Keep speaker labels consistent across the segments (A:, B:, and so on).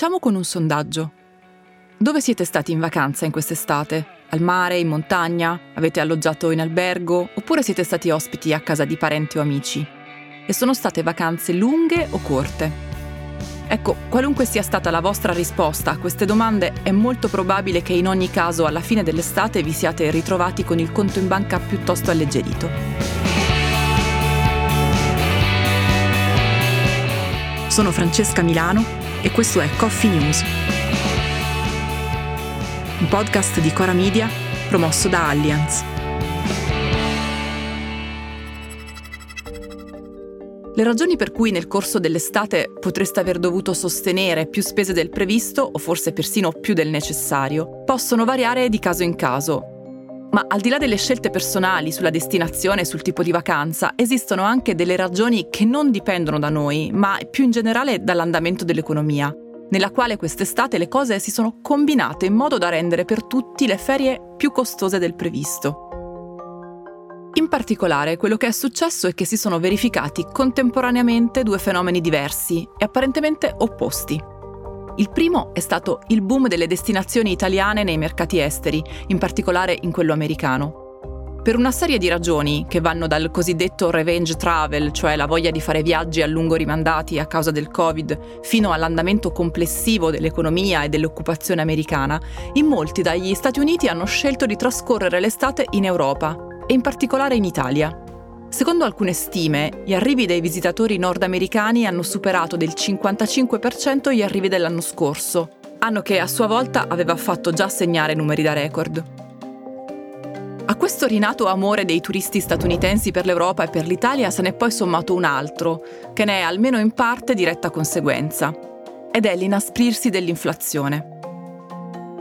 A: Cominciamo con un sondaggio. Dove siete stati in vacanza in quest'estate? Al mare, in montagna? Avete alloggiato in albergo? Oppure siete stati ospiti a casa di parenti o amici? E sono state vacanze lunghe o corte? Ecco, qualunque sia stata la vostra risposta a queste domande, è molto probabile che in ogni caso alla fine dell'estate vi siate ritrovati con il conto in banca piuttosto alleggerito. Sono Francesca Milano e questo è Coffee News, un podcast di Cora Media promosso da Allianz. Le ragioni per cui nel corso dell'estate potreste aver dovuto sostenere più spese del previsto o forse persino più del necessario possono variare di caso in caso, ma al di là delle scelte personali sulla destinazione e sul tipo di vacanza, esistono anche delle ragioni che non dipendono da noi, ma più in generale dall'andamento dell'economia, nella quale quest'estate le cose si sono combinate in modo da rendere per tutti le ferie più costose del previsto. In particolare, quello che è successo è che si sono verificati contemporaneamente due fenomeni diversi e apparentemente opposti. Il primo è stato il boom delle destinazioni italiane nei mercati esteri, in particolare in quello americano. Per una serie di ragioni, che vanno dal cosiddetto revenge travel, cioè la voglia di fare viaggi a lungo rimandati a causa del Covid, fino all'andamento complessivo dell'economia e dell'occupazione americana, in molti dagli Stati Uniti hanno scelto di trascorrere l'estate in Europa, e in particolare in Italia. Secondo alcune stime, gli arrivi dei visitatori nordamericani hanno superato del 55% gli arrivi dell'anno scorso, anno che a sua volta aveva fatto già segnare numeri da record. A questo rinato amore dei turisti statunitensi per l'Europa e per l'Italia se n'è poi sommato un altro, che ne è almeno in parte diretta conseguenza, ed è l'inasprirsi dell'inflazione.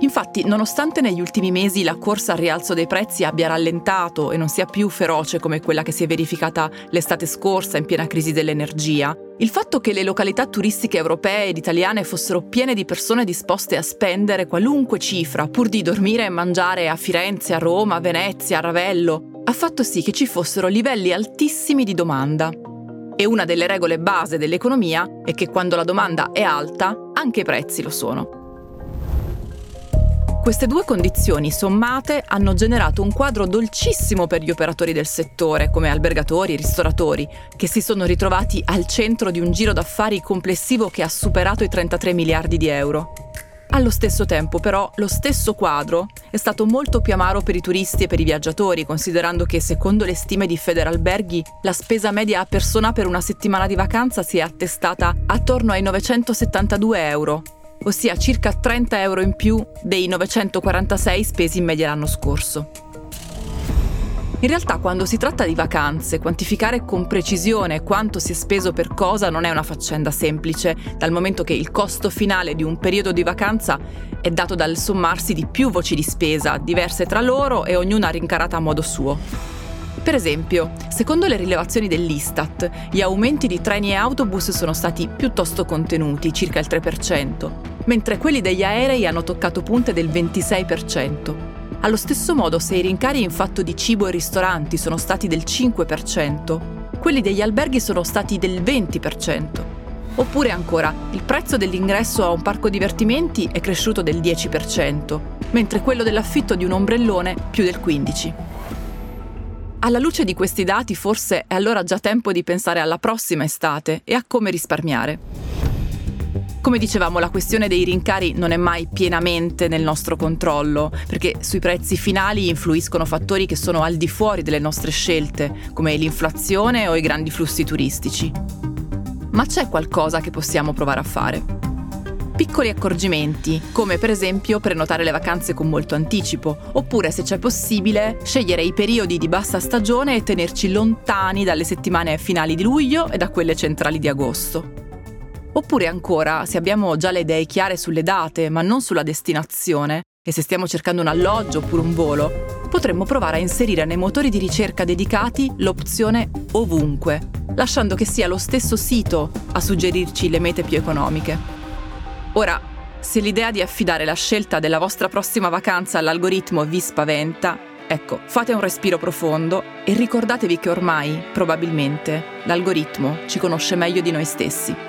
A: Infatti, nonostante negli ultimi mesi la corsa al rialzo dei prezzi abbia rallentato e non sia più feroce come quella che si è verificata l'estate scorsa in piena crisi dell'energia, il fatto che le località turistiche europee ed italiane fossero piene di persone disposte a spendere qualunque cifra pur di dormire e mangiare a Firenze, a Roma, a Venezia, a Ravello, ha fatto sì che ci fossero livelli altissimi di domanda. E una delle regole base dell'economia è che quando la domanda è alta, anche i prezzi lo sono. Queste due condizioni sommate hanno generato un quadro dolcissimo per gli operatori del settore, come albergatori e ristoratori, che si sono ritrovati al centro di un giro d'affari complessivo che ha superato i 33 miliardi di euro. Allo stesso tempo, però, lo stesso quadro è stato molto più amaro per i turisti e per i viaggiatori, considerando che, secondo le stime di Federalberghi, la spesa media a persona per una settimana di vacanza si è attestata attorno ai 972 euro, ossia circa 30 euro in più dei 946 spesi in media l'anno scorso. In realtà quando si tratta di vacanze, quantificare con precisione quanto si è speso per cosa non è una faccenda semplice, dal momento che il costo finale di un periodo di vacanza è dato dal sommarsi di più voci di spesa, diverse tra loro e ognuna rincarata a modo suo. Per esempio, secondo le rilevazioni dell'Istat, gli aumenti di treni e autobus sono stati piuttosto contenuti, circa il 3%, mentre quelli degli aerei hanno toccato punte del 26%. Allo stesso modo, se i rincari in fatto di cibo e ristoranti sono stati del 5%, quelli degli alberghi sono stati del 20%. Oppure ancora, il prezzo dell'ingresso a un parco divertimenti è cresciuto del 10%, mentre quello dell'affitto di un ombrellone più del 15%. Alla luce di questi dati forse è allora già tempo di pensare alla prossima estate e a come risparmiare. Come dicevamo, la questione dei rincari non è mai pienamente nel nostro controllo, perché sui prezzi finali influiscono fattori che sono al di fuori delle nostre scelte, come l'inflazione o i grandi flussi turistici. Ma c'è qualcosa che possiamo provare a fare piccoli accorgimenti, come per esempio prenotare le vacanze con molto anticipo, oppure se c'è possibile scegliere i periodi di bassa stagione e tenerci lontani dalle settimane finali di luglio e da quelle centrali di agosto. Oppure ancora, se abbiamo già le idee chiare sulle date ma non sulla destinazione, e se stiamo cercando un alloggio oppure un volo, potremmo provare a inserire nei motori di ricerca dedicati l'opzione ovunque, lasciando che sia lo stesso sito a suggerirci le mete più economiche. Ora, se l'idea di affidare la scelta della vostra prossima vacanza all'algoritmo vi spaventa, ecco, fate un respiro profondo e ricordatevi che ormai, probabilmente, l'algoritmo ci conosce meglio di noi stessi.